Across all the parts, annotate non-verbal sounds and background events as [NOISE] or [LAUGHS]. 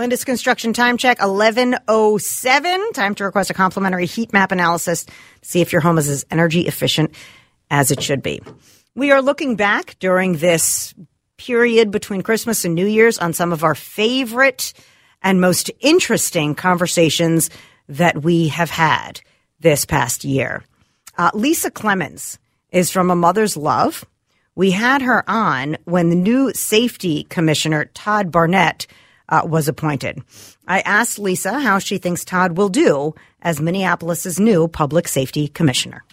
Lindus Construction Time Check 1107. Time to request a complimentary heat map analysis to see if your home is as energy efficient as it should be. We are looking back during this period between Christmas and New Year's on some of our favorite and most interesting conversations that we have had this past year. Uh, Lisa Clemons is from A Mother's Love. We had her on when the new safety commissioner, Todd Barnette, uh, was appointed. I asked Lisa how she thinks Todd will do as Minneapolis's new public safety commissioner.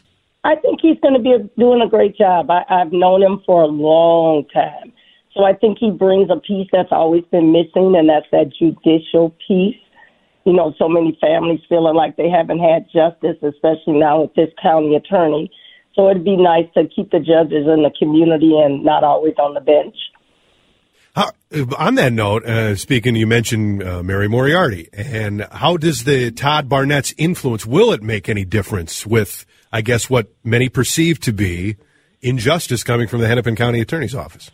I think he's going to be doing a great job. I, I've known him for a long time. So I think he brings a piece that's always been missing, and that's that judicial piece. You know, so many families feeling like they haven't had justice, especially now with this county attorney. So it'd be nice to keep the judges in the community and not always on the bench. How, on that note, uh, speaking, you mentioned uh, Mary Moriarty, and how does the Todd Barnette's influence will it make any difference with, I guess, what many perceive to be injustice coming from the Hennepin County Attorney's Office?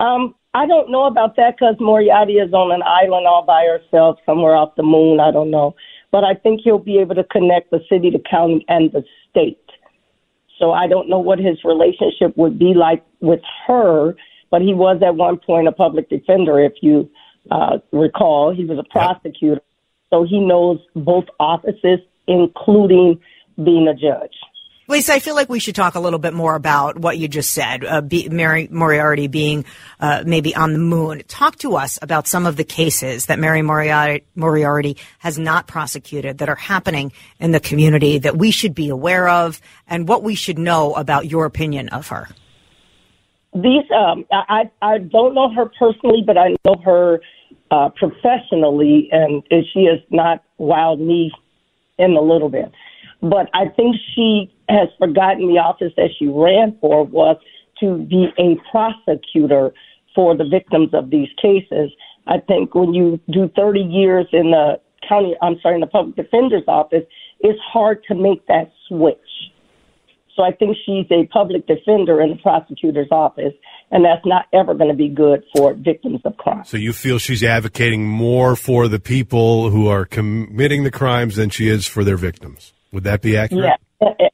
Um, I don't know about that because Moriarty is on an island all by herself somewhere off the moon. I don't know, but I think he'll be able to connect the city, the county, and the state. So I don't know what his relationship would be like with her but he was at one point a public defender, if you uh, recall. He was a prosecutor, yep. so he knows both offices, including being a judge. Lisa, I feel like we should talk a little bit more about what you just said, uh, be, Mary Moriarty being uh, maybe on the moon. Talk to us about some of the cases that Mary Moriarty, Moriarty has not prosecuted that are happening in the community that we should be aware of and what we should know about your opinion of her these um I I don't know her personally, but I know her uh, professionally, and she has not wowed me in a little bit. But I think she has forgotten the office that she ran for was to be a prosecutor for the victims of these cases. I think when you do 30 years in the county, I'm sorry, in the public defender's office, it's hard to make that switch. So I think she's a public defender in the prosecutor's office, and that's not ever going to be good for victims of crime. So you feel she's advocating more for the people who are committing the crimes than she is for their victims. Would that be accurate? Yes. Eh, eh,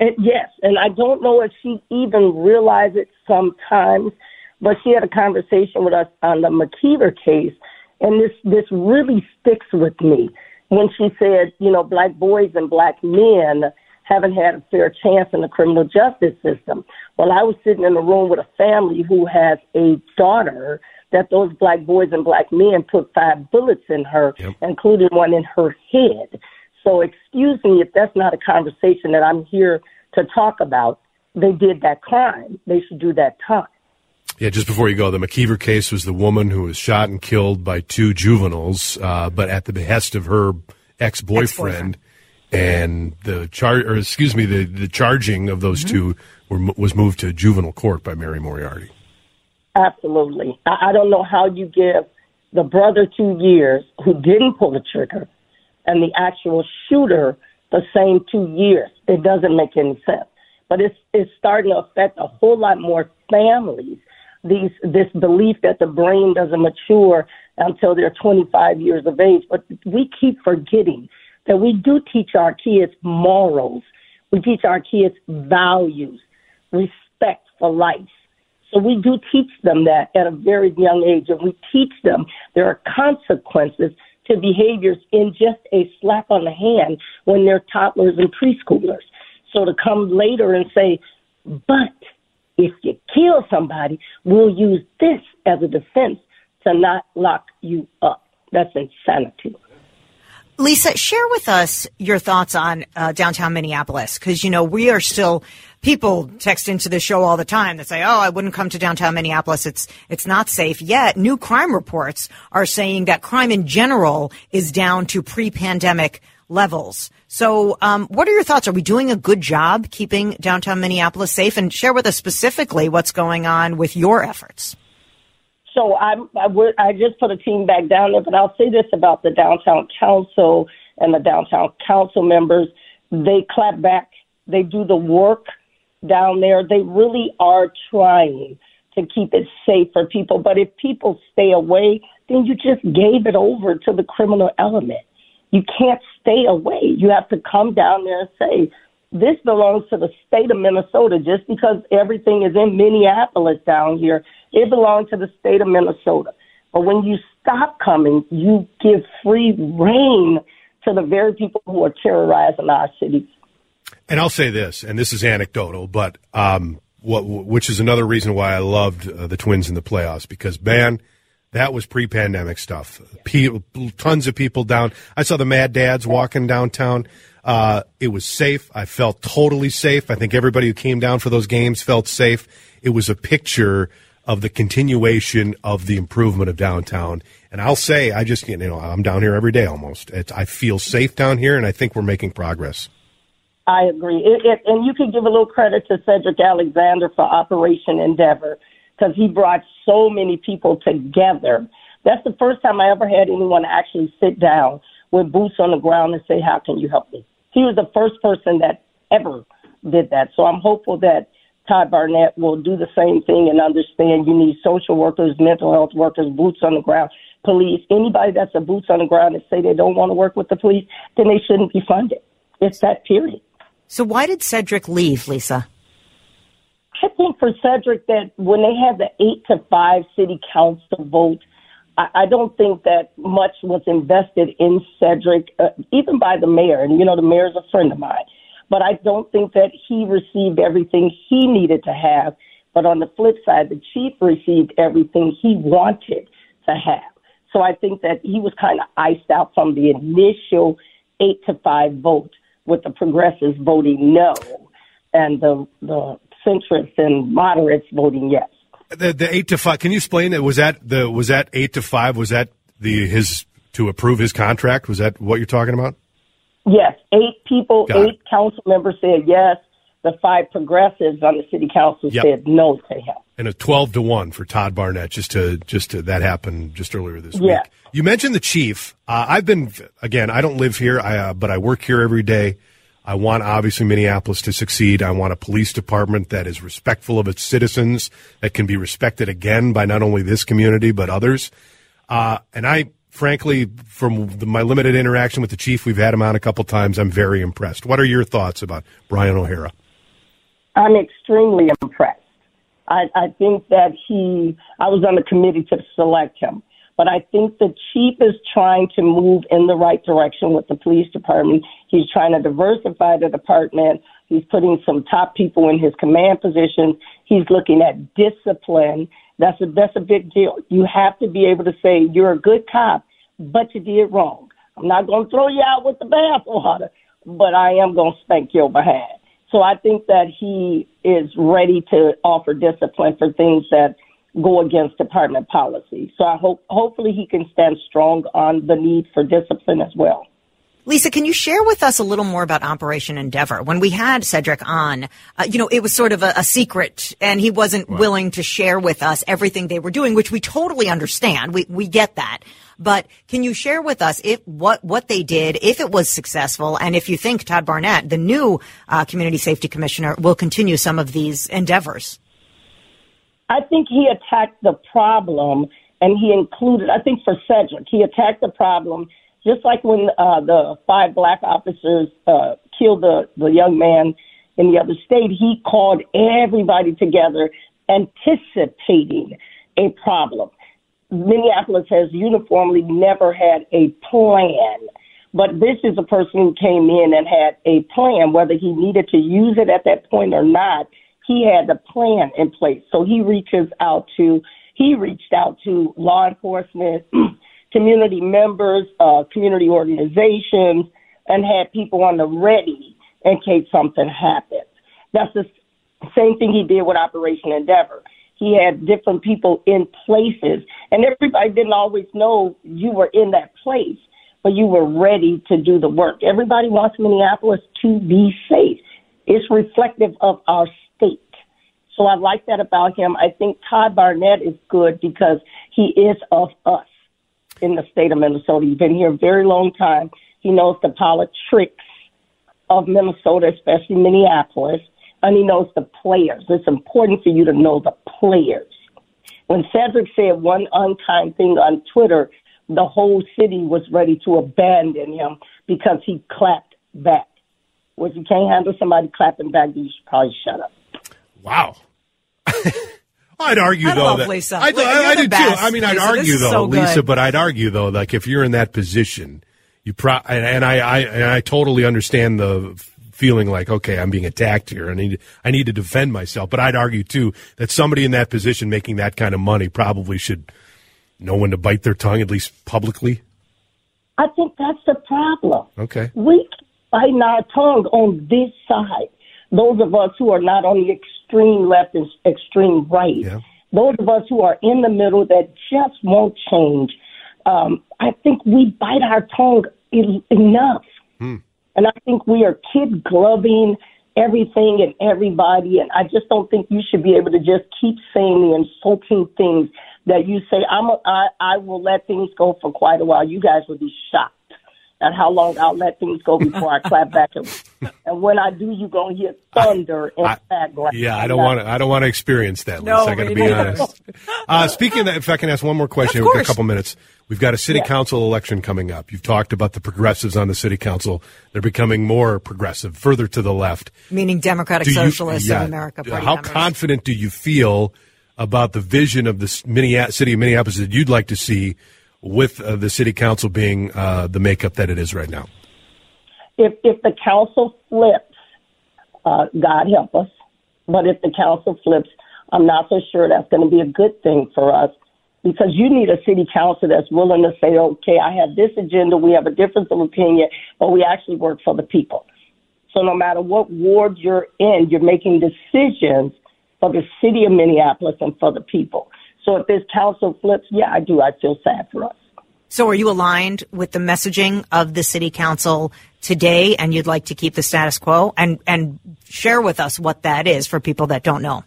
eh, yes, and I don't know if she even realizes it sometimes, but she had a conversation with us on the McKeever case, and this this really sticks with me when she said, you know, black boys and black men haven't had a fair chance in the criminal justice system. Well, I was sitting in a room with a family who has a daughter that those black boys and black men put five bullets in her, yep. including one in her head. So, excuse me if that's not a conversation that I'm here to talk about. They did that crime. They should do that time. Yeah, just before you go, the McKeever case was the woman who was shot and killed by two juveniles, uh, but at the behest of her ex-boyfriend. ex-boyfriend and the char or excuse me, the, the charging of those mm-hmm. two were, was moved to juvenile court by Mary Moriarty. Absolutely. I, I don't know how you give the brother two years who didn't pull the trigger and the actual shooter the same two years. It doesn't make any sense. But it's it's starting to affect a whole lot more families. These this belief that the brain doesn't mature until they're 25 years of age. But we keep forgetting that we do teach our kids morals. We teach our kids values, respect for life. So we do teach them that at a very young age, and we teach them there are consequences to behaviors in just a slap on the hand when they're toddlers and preschoolers. So to come later and say, but if you kill somebody, we'll use this as a defense to not lock you up. That's insanity. Lisa, share with us your thoughts on uh, downtown Minneapolis because you know we are still people text into the show all the time that say, "Oh, I wouldn't come to downtown Minneapolis. It's it's not safe." Yet, new crime reports are saying that crime in general is down to pre-pandemic levels. So, um, what are your thoughts? Are we doing a good job keeping downtown Minneapolis safe? And share with us specifically what's going on with your efforts. So I'm, I, would, I just put a team back down there, but I'll say this about the downtown council and the downtown council members. They clap back. They do the work down there. They really are trying to keep it safe for people. But if people stay away, then you just gave it over to the criminal element. You can't stay away. You have to come down there and say, this belongs to the state of Minnesota just because everything is in Minneapolis down here. It belongs to the state of Minnesota. But when you stop coming, you give free rein to the very people who are terrorizing our cities. And I'll say this, and this is anecdotal, but um, what, which is another reason why I loved uh, the Twins in the playoffs because man, that was pre-pandemic stuff. People, tons of people down. I saw the Mad Dads walking downtown. Uh, it was safe. I felt totally safe. I think everybody who came down for those games felt safe. It was a picture of the continuation of the improvement of downtown. And I'll say, I just, you know, I'm down here every day almost. It's, I feel safe down here, and I think we're making progress. I agree. It, it, and you can give a little credit to Cedric Alexander for Operation Endeavor because he brought so many people together. That's the first time I ever had anyone actually sit down with boots on the ground and say, How can you help me? He was the first person that ever did that. So I'm hopeful that Todd Barnette will do the same thing and understand you need social workers, mental health workers, boots on the ground, police. Anybody that's a boots on the ground and say they don't want to work with the police, then they shouldn't be funded. It's that period. So why did Cedric leave, Lisa? I think for Cedric that when they had the eight to five city council vote, I, I don't think that much was invested in Cedric, uh, even by the mayor. And you know, the mayor's a friend of mine, but I don't think that he received everything he needed to have. But on the flip side, the chief received everything he wanted to have. So I think that he was kind of iced out from the initial eight to five vote, with the progressives voting no, and the the centrists and moderates voting yes. The, the eight to five. Can you explain that? Was that the was that eight to five? Was that the his to approve his contract? Was that what you're talking about? Yes, eight people, Got eight it. council members said yes. The five progressives on the city council yep. said no to him. And a twelve to one for Todd Barnette. Just to just to that happened just earlier this yeah. week. You mentioned the chief. Uh, I've been again. I don't live here, I, uh, but I work here every day. I want obviously Minneapolis to succeed. I want a police department that is respectful of its citizens, that can be respected again by not only this community but others. Uh, and I, frankly, from the, my limited interaction with the chief, we've had him on a couple times. I'm very impressed. What are your thoughts about Brian O'Hara? I'm extremely impressed. I, I think that he, I was on the committee to select him. But I think the chief is trying to move in the right direction with the police department. He's trying to diversify the department. He's putting some top people in his command position. He's looking at discipline. That's a, that's a big deal. You have to be able to say you're a good cop, but you did wrong. I'm not going to throw you out with the bathwater, but I am going to spank your behind. So I think that he is ready to offer discipline for things that go against department policy. So I hope hopefully he can stand strong on the need for discipline as well. Lisa, can you share with us a little more about Operation Endeavor? When we had Cedric on, uh, you know, it was sort of a, a secret and he wasn't wow. willing to share with us everything they were doing, which we totally understand. We, we get that. But can you share with us if what, what they did, if it was successful, and if you think Todd Barnette, the new uh, community safety commissioner, will continue some of these endeavors? I think he attacked the problem and he included, I think for Cedric, he attacked the problem just like when uh, the five black officers uh, killed the, the young man in the other state, he called everybody together anticipating a problem. Minneapolis has uniformly never had a plan, but this is a person who came in and had a plan, whether he needed to use it at that point or not he had a plan in place. So he reaches out to, he reached out to law enforcement, [CLEARS THROAT] community members, uh, community organizations, and had people on the ready in case something happens. That's the Same thing he did with Operation Endeavor. He had different people in places, and everybody didn't always know you were in that place, but you were ready to do the work. Everybody wants Minneapolis to be safe. It's reflective of our state. So I like that about him. I think Todd Barnette is good because he is of us in the state of Minnesota. He's been here a very long time. He knows the politics of Minnesota, especially Minneapolis, and he knows the players. It's important for you to know the players. When Cedric said one unkind thing on Twitter, the whole city was ready to abandon him because he clapped back. Well, if you can't handle somebody clapping back, you should probably shut up. Wow. [LAUGHS] I'd argue I though love that Lisa. I, You're I, I do best, too. I mean, I'd Lisa. Argue though, so. Lisa, but I'd argue though, like if you're in that position, you pro and, and I, I and I totally understand the feeling like okay, I'm being attacked here, I need I need to defend myself. But I'd argue too that somebody in that position making that kind of money probably should know when to bite their tongue at least publicly. I think that's the problem. Okay. We keep biting our tongue on this side. Those of us who are not on the extreme left and extreme right. Yeah. Those of us who are in the middle that just won't change. Um, I think we bite our tongue en- enough. And I think we are kid gloving everything and everybody. And I just don't think you should be able to just keep saying the insulting things that you say. I'm a, I, I will let things go for quite a while. You guys will be shocked at how long I'll let things go before I clap back. And, [LAUGHS] and when I do, you're going to hear thunder in I- the background. Yeah, I don't want to. I don't want to experience that. No, Lisa. I got to be neither. honest. Uh, speaking of that, if I can ask one more question, Of we've got a course. couple minutes. We've got a city Yeah. council election coming up. You've talked about the progressives on the city council. They're becoming more progressive, further to the left. Meaning Democratic Do you- Socialists yeah. of America. Party How members. confident do you feel about the vision of the city of Minneapolis that you'd like to see with uh, the city council being uh, the makeup that it is right now? if if the council flips, uh, God help us. But if the council flips, I'm not so sure that's going to be a good thing for us because you need a city council that's willing to say, okay, I have this agenda, we have a difference of opinion, but we actually work for the people. So no matter what ward you're in, you're making decisions for the city of Minneapolis and for the people. So if this council flips, yeah, I do. I feel sad for us. So, are you aligned with the messaging of the city council today, and you'd like to keep the status quo? And and share with us what that is for people that don't know.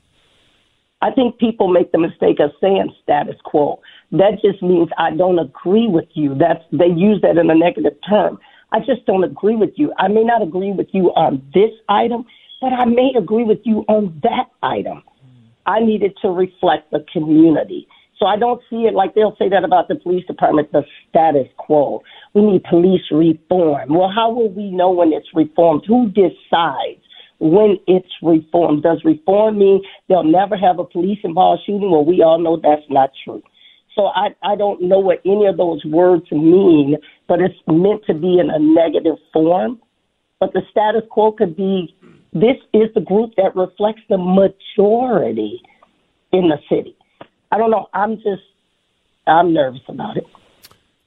I think people make the mistake of saying status quo. That just means I don't agree with you. That's they use that in a negative term. I just don't agree with you. I may not agree with you on this item, but I may agree with you on that item. I need it to reflect the community. So I don't see it like they'll say that about the police department, the status quo. We need police reform. Well, how will we know when it's reformed? Who decides when it's reformed? Does reform mean they'll never have a police involved shooting? Well, we all know that's not true. So I, I don't know what any of those words mean, but it's meant to be in a negative form. But the status quo could be this is the group that reflects the majority in the city. I don't know. I'm just, I'm nervous about it.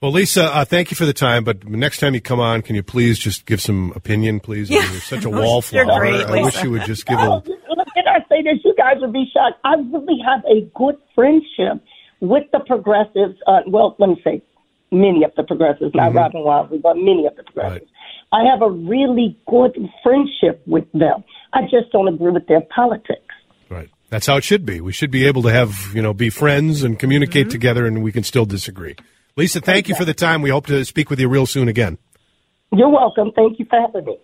Well, Lisa, uh, thank you for the time. But next time you come on, can you please just give some opinion, please? I mean, You're such a [LAUGHS] You're wallflower. great, I wish you would just [LAUGHS] give Oh, a. look, Can I say this? You guys would be shocked. I really have a good friendship with the progressives. Uh, well, let me say many of the progressives, not Robin Wonsley, but many of the progressives. I have a really good friendship with them. I just don't agree with their politics. Right. That's how it should be. We should be able to have, you know, be friends and communicate mm-hmm. together and we can still disagree. Lisa, thank you for the time. We hope to speak with you real soon again. You're welcome. Thank you for having me.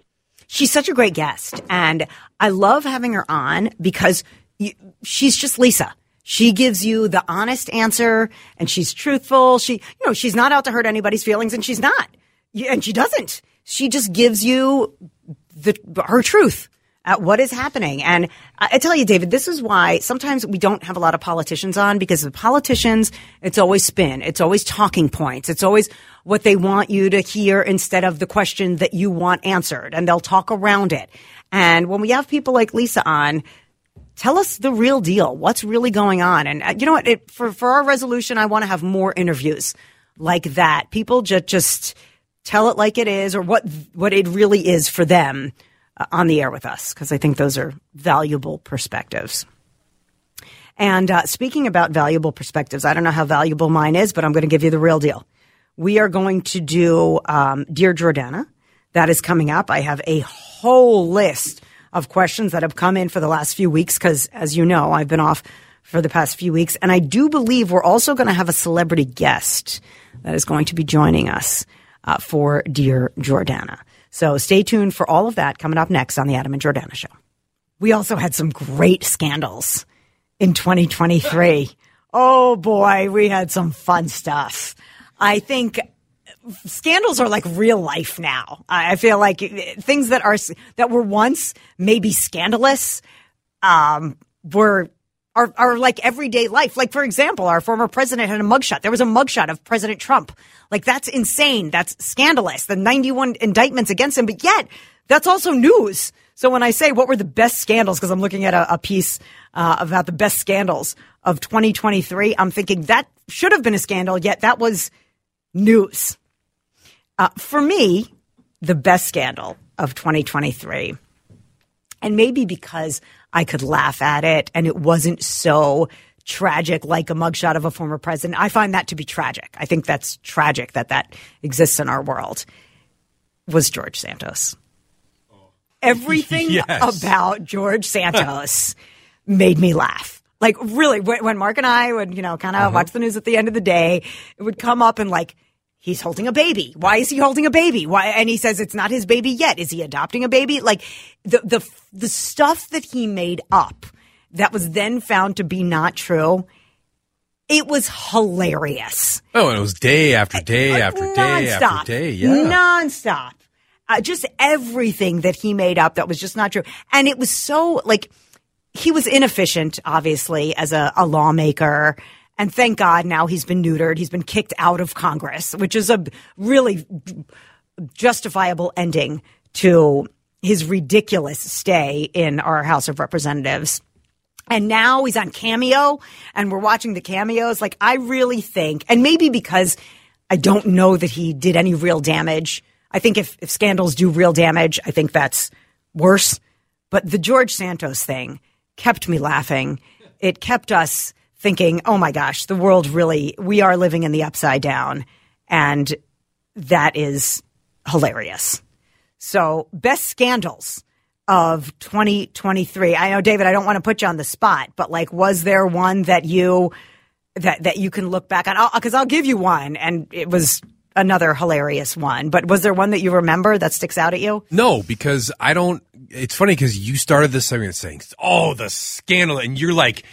She's such a great guest, and I love having her on because you, she's just Lisa. She gives you the honest answer, and she's truthful. She, you know, she's not out to hurt anybody's feelings, and she's not, and she doesn't. She just gives you the her truth at what is happening. And I, I tell you, David, this is why sometimes we don't have a lot of politicians on because the politicians, it's always spin, it's always talking points, it's always what they want you to hear instead of the question that you want answered, and they'll talk around it. And when we have people like Lisa on, tell us the real deal. What's really going on? And uh, you know what? It, for for our resolution, I want to have more interviews like that. People just just tell it like it is, or what what it really is for them. uh, on the air with us because I think those are valuable perspectives. And uh, speaking about valuable perspectives, I don't know how valuable mine is, but I'm going to give you the real deal. We are going to do um, Dear Jordana. That is coming up. I have a whole list of questions that have come in for the last few weeks because, as you know, I've been off for the past few weeks. And I do believe we're also going to have a celebrity guest that is going to be joining us uh, for Dear Jordana. So stay tuned for all of that coming up next on the Adam and Jordana Show. We also had some great scandals in 2023. [LAUGHS] oh boy, we had some fun stuff. I think scandals are like real life now. I feel like things that are that were once maybe scandalous um, were are, are like everyday life. Like, for example, our former president had a mugshot. There was a mugshot of President Trump. Like, that's insane. That's scandalous. The 91 indictments against him, but yet that's also news. So when I say what were the best scandals, because I'm looking at a, a piece uh, about the best scandals of 2023, I'm thinking that should have been a scandal, yet that was news. Uh, for me, the best scandal of 2023, and maybe because I could laugh at it and it wasn't so tragic like a mugshot of a former president. I find that to be tragic. I think that's tragic that that exists in our world. Was George Santos. Everything [LAUGHS] yes. about George [LAUGHS] Santos made me laugh. Like really, when Mark and I would, you know, kind of uh-huh. watch the news at the end of the day, it would come up and like, he's holding a baby. Why is he holding a baby? Why? And he says it's not his baby yet. Is he adopting a baby? Like the the the stuff that he made up that was then found to be not true. It was hilarious. Oh, and it was day after day after day Non-stop. after day. Yeah. Nonstop. Uh, just everything that he made up that was just not true. And it was so like he was inefficient, obviously, as a, a lawmaker. And thank God now he's been neutered. He's been kicked out of Congress, which is a really justifiable ending to his ridiculous stay in our House of Representatives. And now he's on Cameo and we're watching the cameos. Like, I really think, and maybe because I don't know that he did any real damage. I think if, if scandals do real damage, I think that's worse. But the George Santos thing kept me laughing. It kept us thinking, oh my gosh, the world really, we are living in the upside down. And that is hilarious. So, best scandals of 2023. I know, David, I don't want to put you on the spot, but like, was there one that you, that, that you can look back on? Because I'll, I'll give you one, and it was another hilarious one. But was there one that you remember that sticks out at you? No, because I don't. It's funny because you started this segment saying, "Oh, the scandal," and you're like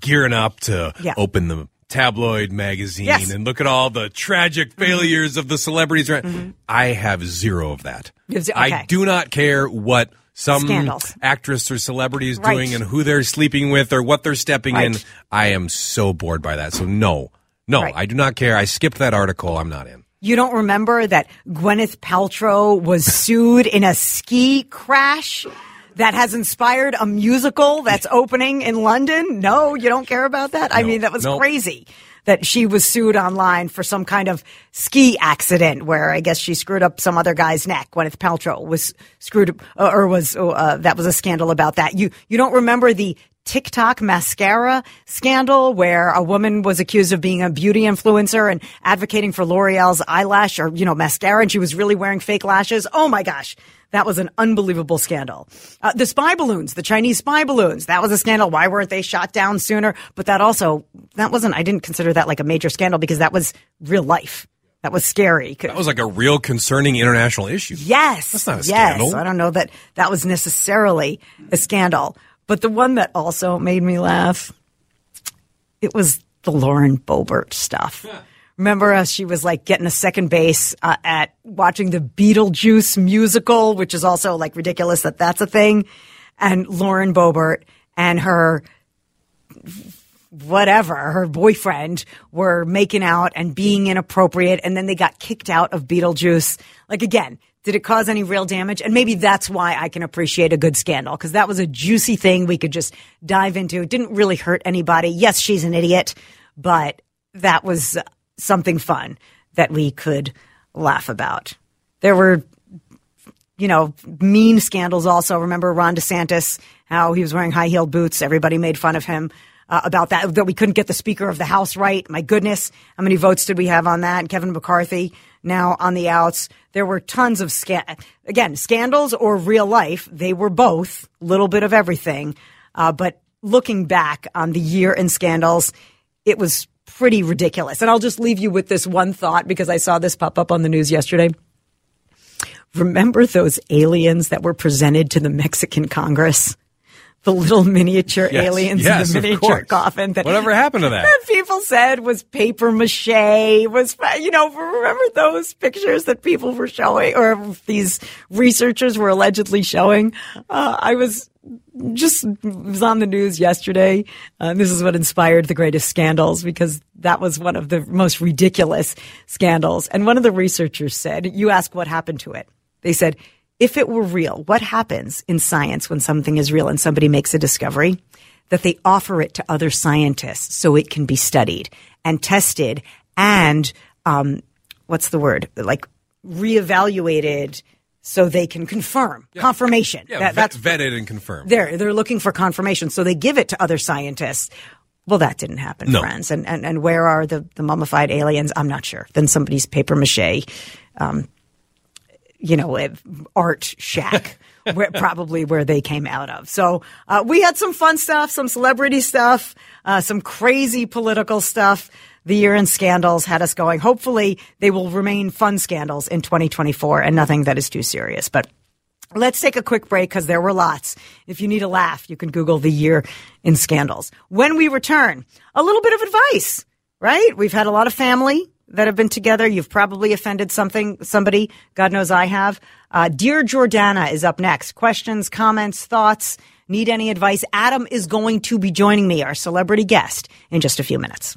gearing up to yeah. open the tabloid magazine yes. and look at all the tragic mm-hmm. failures mm-hmm. of the celebrities. Mm-hmm. I have zero of that. Okay. I do not care what some Scandals. actress or celebrity is right. doing and who they're sleeping with or what they're stepping right. in. I am so bored by that. So no, no, right. I do not care. I skipped that article. I'm not in. You don't remember that Gwyneth Paltrow was sued in a ski crash that has inspired a musical that's opening in London? No, you don't care about that? No, I mean, that was crazy that she was sued online for some kind of ski accident where I guess she screwed up some other guy's neck. Gwyneth Paltrow was screwed up, or was, uh, that was a scandal about that. You, you don't remember the TikTok mascara scandal where a woman was accused of being a beauty influencer and advocating for L'Oreal's eyelash or, you know, mascara and she was really wearing fake lashes. Oh my gosh. That was an unbelievable scandal. Uh, the spy balloons, the Chinese spy balloons, that was a scandal. Why weren't they shot down sooner? But that also, that wasn't, I didn't consider that like a major scandal because that was real life. That was scary. That was like a real concerning international issue. Yes. That's not a scandal. Yes. I don't know that that was necessarily a scandal. But the one that also made me laugh, it was the Lauren Boebert stuff. Remember, uh, she was like getting a second base uh, at watching the Beetlejuice musical, which is also like ridiculous that that's a thing. And Lauren Boebert and her whatever, her boyfriend were making out and being inappropriate. And then they got kicked out of Beetlejuice. Like again, did it cause any real damage? And maybe that's why I can appreciate a good scandal because that was a juicy thing we could just dive into. It didn't really hurt anybody. Yes, she's an idiot, but that was something fun that we could laugh about. There were you know, mean scandals also. Remember Ron DeSantis, how he was wearing high heeled boots. Everybody made fun of him. Uh, about that, that we couldn't get the Speaker of the House right. My goodness, how many votes did we have on that? And Kevin McCarthy now on the outs. There were tons of sca- again scandals or real life. They were both, little bit of everything. Uh, but looking back on the year in scandals, it was pretty ridiculous. And I'll just leave you with this one thought because I saw this pop up on the news yesterday. Remember those aliens that were presented to the Mexican Congress? The little miniature yes, aliens yes, in the miniature coffin. That, Whatever happened to that? That [LAUGHS] people said was paper mache. Was you know remember those pictures that people were showing, or these researchers were allegedly showing? Uh, I was just was on the news yesterday. Uh, this is what inspired the greatest scandals because that was one of the most ridiculous scandals. And one of the researchers said, "You ask what happened to it." They said, "If it were real, what happens in science when something is real and somebody makes a discovery?" That they offer it to other scientists so it can be studied and tested and um, what's the word like reevaluated so they can confirm yeah. confirmation. Yeah, that, that's vetted and confirmed. They're they're looking for confirmation, so they give it to other scientists. Well, that didn't happen, no. friends. And, and and where are the the mummified aliens? I'm not sure. Then somebody's paper mache, um, you know, art shack. [LAUGHS] where, probably where they came out of. So uh, we had some fun stuff, some celebrity stuff, uh, some crazy political stuff the year in scandals had us going. Hopefully, they will remain fun scandals in 2024 and nothing that is too serious. But Let's take a quick break because there were lots. If you need a laugh, you can Google the year in scandals. When we return, a little bit of advice, right? We've had a lot of family that have been together. You've probably offended something, somebody. God knows I have. Uh, Dear Jordana is up next. Questions, comments, thoughts. Need any advice? Adam is going to be joining me, our celebrity guest, in just a few minutes.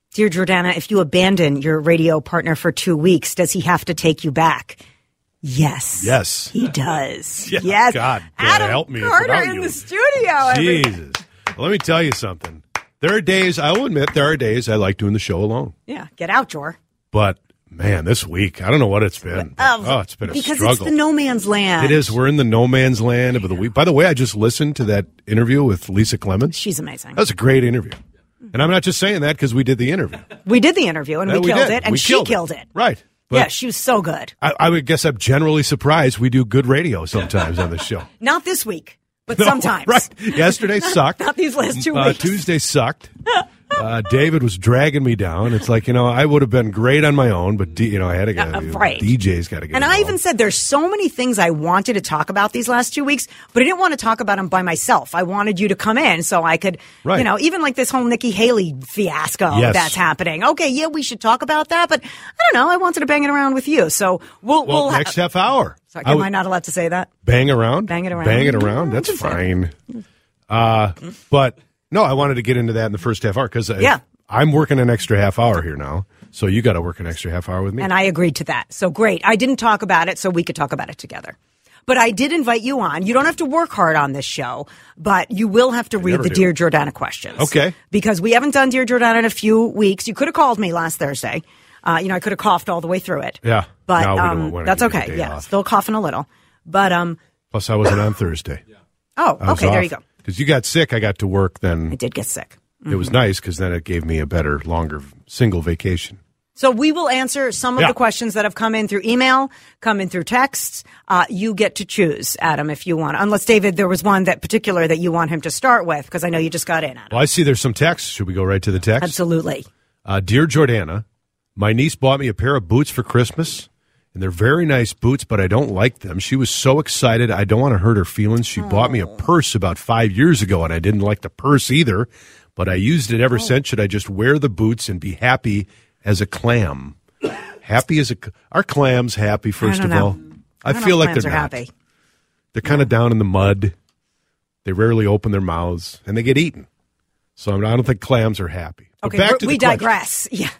Dear Jordana, if you abandon your radio partner for two weeks, does he have to take you back? Yes. Yes. He does. [LAUGHS] yeah, yes. God, Adam help me. Carter in you. the studio. Jesus. Well, let me tell you something. There are days, I will admit, there are days I like doing the show alone. Yeah. Get out, Jor. But man, this week, I don't know what it's been. Um, oh, it's been a because struggle. it's the no man's land. It is. We're in the no man's land of the week. By the way, I just listened to that interview with Lisa Clemons. She's amazing. That was a great interview. And I'm not just saying that because we did the interview. We did the interview and we, we killed did. it, and we she killed, killed it. it. Right. But yeah, she was so good. I, I, would guess I'm generally surprised we do good radio sometimes on the show. [LAUGHS] Not this week, but [LAUGHS] no, sometimes. Right. Yesterday [LAUGHS] sucked. Not these last two uh, weeks. Tuesday sucked. Uh, David was dragging me down. It's like you know I would have been great on my own, but D, you know I had to get uh, right. DJ's got to get. And involved. I even said there's so many things I wanted to talk about these last two weeks, but I didn't want to talk about them by myself. I wanted you to come in so I could, right. you know, even like this whole Nikki Haley fiasco yes. that's happening. Okay, yeah, we should talk about that, but I don't know. I wanted to bang it around with you, so we'll. Well, we'll next ha- half hour. Sorry, am I, not allowed to say that? Bang around. Bang it around. Bang it around. That's [LAUGHS] fine. Uh, but no, I wanted to get into that in the first half hour because yeah. I'm working an extra half hour here now. So you got to work an extra half hour with me. And I agreed to that. So great. I didn't talk about it so we could talk about it together. But I did invite you on. You don't have to work hard on this show, but you will have to I read the do. Dear Jordana questions. Okay. Because we haven't done Dear Jordana in a few weeks. You could have called me last Thursday. Uh, you know, I could have coughed all the way through it. Yeah. But um, that's okay. Yeah. Off. Still coughing a little. But um Plus I wasn't on Thursday. Oh, okay, there you go. Because you got sick, I got to work then. I did get sick. Mm-hmm. It was nice because then it gave me a better, longer single vacation. So we will answer some of Yeah. the questions that have come in through email, come in through texts. Uh, you get to choose, Adam, if you want. Unless David, there was one that particular that you want him to start with because I know you just got in. Adam. Well, I see there's some text. Should we go right to the text? Absolutely. Uh, Dear Jordana, my niece bought me a pair of boots for Christmas, and they're very nice boots, but I don't like them. She was so excited. I don't want to hurt her feelings. She bought me a oh. purse about five years ago, and I didn't like the purse either, but I used it ever oh. since. Should I just wear the boots and be happy as a clam? Happy as a. Are clams happy, first I don't of know. all? I, I feel like they're not. happy. They're kind of down in the mud. They rarely open their mouths, and they get eaten. So I don't think clams are happy. But okay, we digress. [LAUGHS] Yes.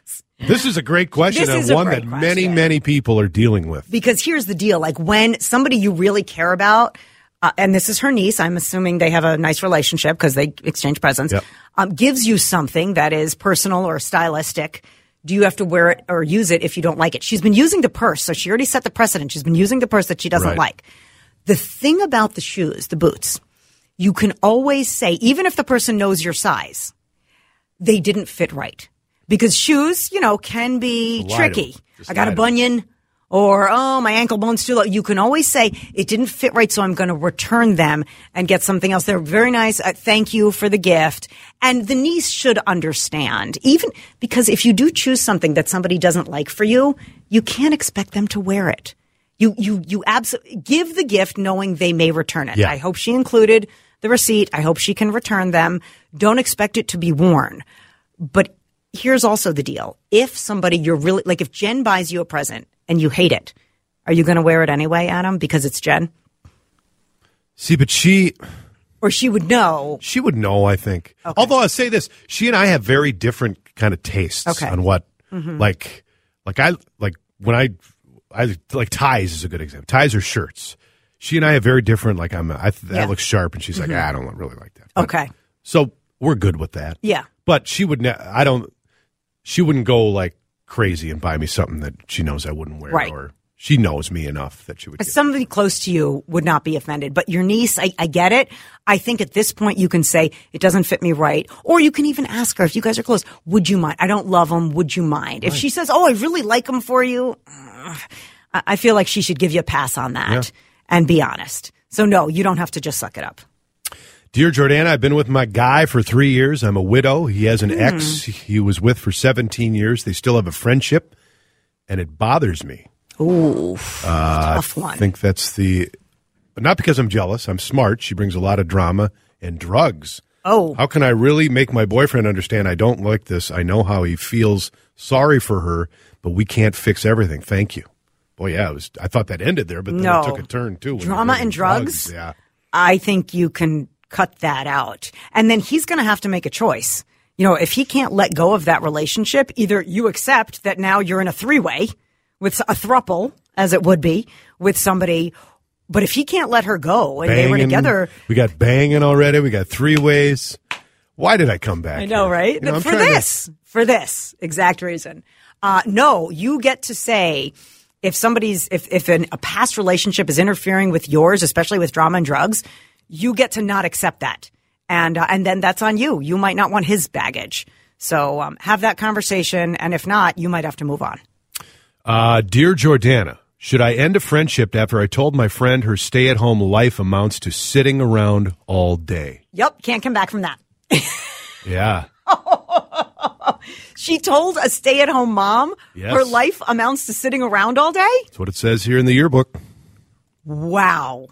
This is a great question and one that question. many, many people are dealing with. Because here's the deal. Like when somebody you really care about, uh, and this is her niece, I'm assuming they have a nice relationship because they exchange presents, yep. um, gives you something that is personal or stylistic. Do you have to wear it or use it if you don't like it? She's been using the purse, so she already set the precedent. She's been using the purse that she doesn't right. like. The thing about the shoes, the boots, you can always say, even if the person knows your size, they didn't fit right because shoes, you know, can be tricky. I got a bunion or, oh, my ankle bone's too low. You can always say it didn't fit right. So I'm going to return them and get something else. They're very nice. Uh, thank you for the gift. And the niece should understand even because if you do choose something that somebody doesn't like for you, you can't expect them to wear it. You, you, you absolutely give the gift knowing they may return it. Yeah. I hope she included the receipt. I hope she can return them. Don't expect it to be worn. But here's also the deal. If somebody you're really like, if Jen buys you a present and you hate it, are you going to wear it anyway, Adam, because it's Jen? See, but she. Or she would know. She would know, I think. Okay. Although I'll say this, she and I have very different kind of tastes okay. on what, mm-hmm. like, like I like when I, I like ties is a good example. Ties or shirts. She and I have very different. Like I'm, I that yeah. looks sharp, and she's mm-hmm. like, ah, I don't really like that. But, okay. So we're good with that. Yeah. But she would. Ne- I don't she wouldn't go like crazy and buy me something that she knows I wouldn't wear right. or she knows me enough that she would. Somebody close to you would not be offended, but your niece, I, I, get it. I think at this point you can say it doesn't fit me right, or you can even ask her if you guys are close. Would you mind? I don't love them. Would you mind? Right. If she says, "Oh, I really like them for you," I feel like she should give you a pass on that yeah. and be honest. So no, you don't have to just suck it up. Dear Jordana, I've been with my guy for three years. I'm a widow. He has an mm. ex he was with for 17 years. They still have a friendship, and it bothers me. Ooh, uh, tough one. I think that's the, but not because I'm jealous. I'm smart. She brings a lot of drama and drugs. Oh. How can I really make my boyfriend understand I don't like this? I know how he feels sorry for her, but we can't fix everything. Thank you. Boy, yeah, was, I thought that ended there, but then no. it took a turn too. Drama and drugs? drugs? Yeah. I think you can cut that out. And then he's going to have to make a choice. You know, if he can't let go of that relationship, either you accept that now you're in a three way with a thruple, as it would be, with somebody. But if he can't let her go and banging, they were together. We got banging already. We got three ways. Why did I come back? I know, here? right? You know, for this, to... for this exact reason. Uh, no, you get to say if somebody's, if, if an, a past relationship is interfering with yours, especially with drama and drugs, you get to not accept that. And, uh, and then that's on you. You might not want his baggage. So um, have that conversation. And if not, you might have to move on. Uh, Dear Jordana, should I end a friendship after I told my friend her stay at home life amounts to sitting around all day? Yep. Can't come back from that. [LAUGHS] yeah. she told a stay at home mom yes. her life amounts to sitting around all day? That's what it says here in the yearbook. Wow.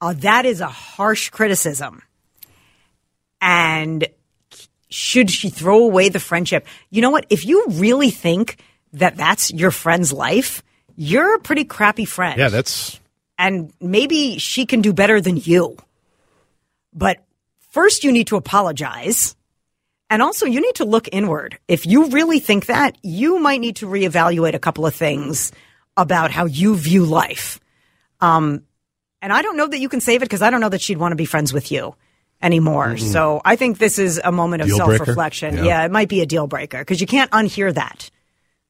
Uh, that is a harsh criticism. And should she throw away the friendship? You know what? If you really think that that's your friend's life, you're a pretty crappy friend. Yeah, that's. And maybe she can do better than you. But first, you need to apologize. And also, you need to look inward. If you really think that, you might need to reevaluate a couple of things about how you view life. Um, and I don't know that you can save it because I don't know that she'd want to be friends with you anymore. Mm-hmm. So I think this is a moment of self reflection. Yeah. yeah. it might be a deal breaker because you can't unhear that.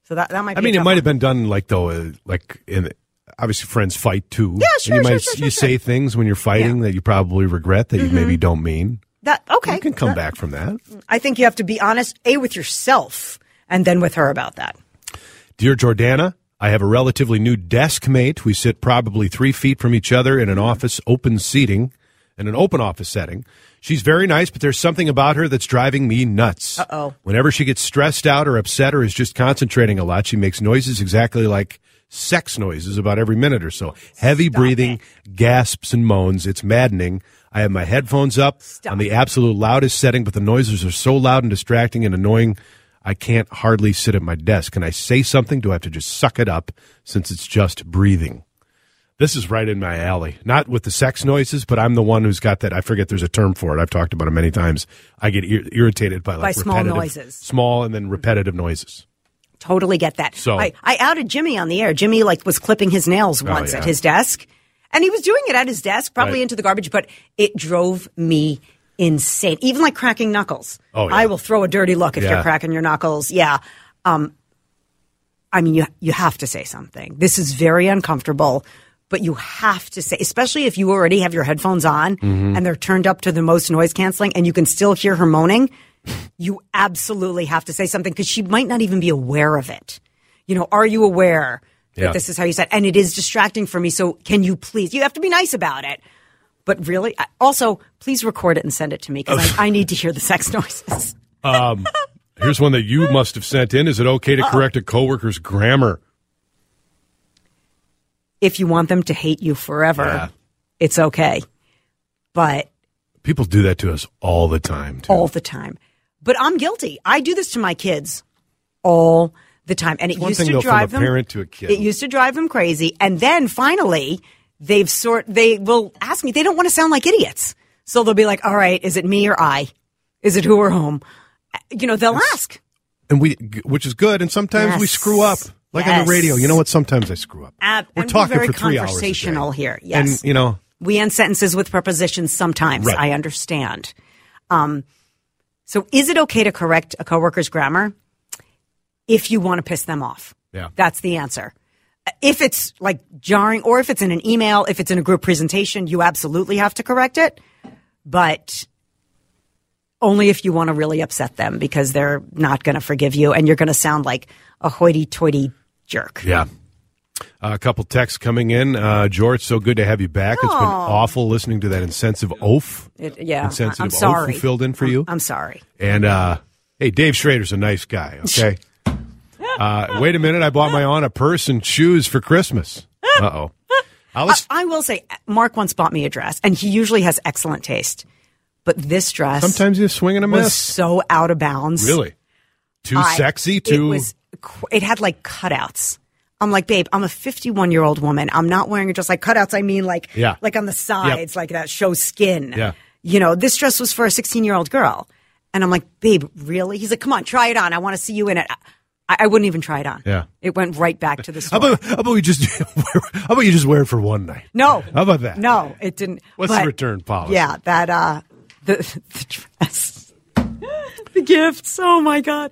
So that, that might I mean, it might one. have been done like, though, uh, like in obviously friends fight too. Yeah, sure. And you sure, might sure, you say things when you're fighting yeah. that you probably regret that mm-hmm. you maybe don't mean. That okay. You can come that, back from that. I think you have to be honest, a with yourself, and then with her about that. Dear Jordana, I have a relatively new desk mate. We sit probably three feet from each other in an office open seating, in an open office setting. She's very nice, but there's something about her that's driving me nuts. Uh oh. Whenever she gets stressed out or upset or is just concentrating a lot, she makes noises exactly like sex noises about every minute or so. Heavy Stop breathing, it. gasps, and moans. It's maddening. I have my headphones up Stop. on the absolute loudest setting, but the noises are so loud and distracting and annoying I can't hardly sit at my desk. Can I say something? Do I have to just suck it up since it's just breathing? This is right in my alley. Not with the sex noises, but I'm the one who's got that. I forget there's a term for it. I've talked about it many times. I get ir- irritated by like by small noises. small and then repetitive noises. Totally get that. So- I, I outed Jimmy on the air. Jimmy like was clipping his nails oh, once Oh, yeah. at his desk, and he was doing it at his desk, probably Right. into the garbage. But it drove me insane. Even like cracking knuckles. Oh, yeah. I will throw a dirty look if Yeah. you're cracking your knuckles. Yeah. Um, I mean, you you have to say something. This is very uncomfortable, but you have to say, especially if you already have your headphones on Mm-hmm. and they're turned up to the most noise canceling, and you can still hear her moaning. You absolutely have to say something because she might not even be aware of it. You know, are you aware that Yeah. this is how you said? And it is distracting for me. So can you please? You have to be nice about it. But really, also, please record it and send it to me because I, I need to hear the sex [LAUGHS] noises. Um, here's one that you must have sent in. Is it okay to correct a coworker's grammar? If you want them to hate you forever, Yeah. it's okay. But People do that to us all the time. Too. all the time. But I'm guilty. I do this to my kids all the time, and it used to drive a them. parent to a kid. It used to drive them crazy, and then finally, they've sort. They will ask me. They don't want to sound like idiots, so they'll be like, "All right, is it me or I? Is it who or whom?" You know, they'll ask. and we, which is good. And sometimes we screw up, like on the radio. You know what? Sometimes I screw up. We're we're talking very for three hours. conversational here, yes. and you know, We end sentences with prepositions sometimes. Right. I understand. Um, so is it okay to correct a coworker's grammar if you want to piss them off? Yeah. That's the answer. If it's like jarring or if it's in an email, if it's in a group presentation, you absolutely have to correct it. But only if you want to really upset them because they're not going to forgive you and you're going to sound like a hoity toity jerk. yeah. Uh, a couple texts coming in. Uh, George, so good to have you back. It's been awful listening to that insensitive oaf. It, yeah. Insensitive I'm oaf sorry. who filled in for you. I'm sorry. And uh, hey, Dave Schrader's a nice guy. [LAUGHS] Okay. Uh, wait a minute, I bought my aunt a purse and shoes for Christmas. Uh oh. I was I will say, Mark once bought me a dress, and he usually has excellent taste. But this dress sometimes you swing and a was miss. so out of bounds. Really, too I- sexy. It Too. was. It had like cutouts. I'm like, babe, I'm a 51 year old woman. I'm not wearing a dress like cutouts. I mean, like, Yeah. like on the sides, like that show skin. Yeah. You know, this dress was for a 16 year old girl, and I'm like, babe, really? He's like, come on, try it on. I want to see you in it. I, I wouldn't even try it on. Yeah. It went right back to the how store. about how about we just [LAUGHS] how about you just wear it for one night? No. How about that? No, it didn't. What's the return policy? Yeah, that uh the [LAUGHS] the dress. [LAUGHS] the gifts. Oh my god.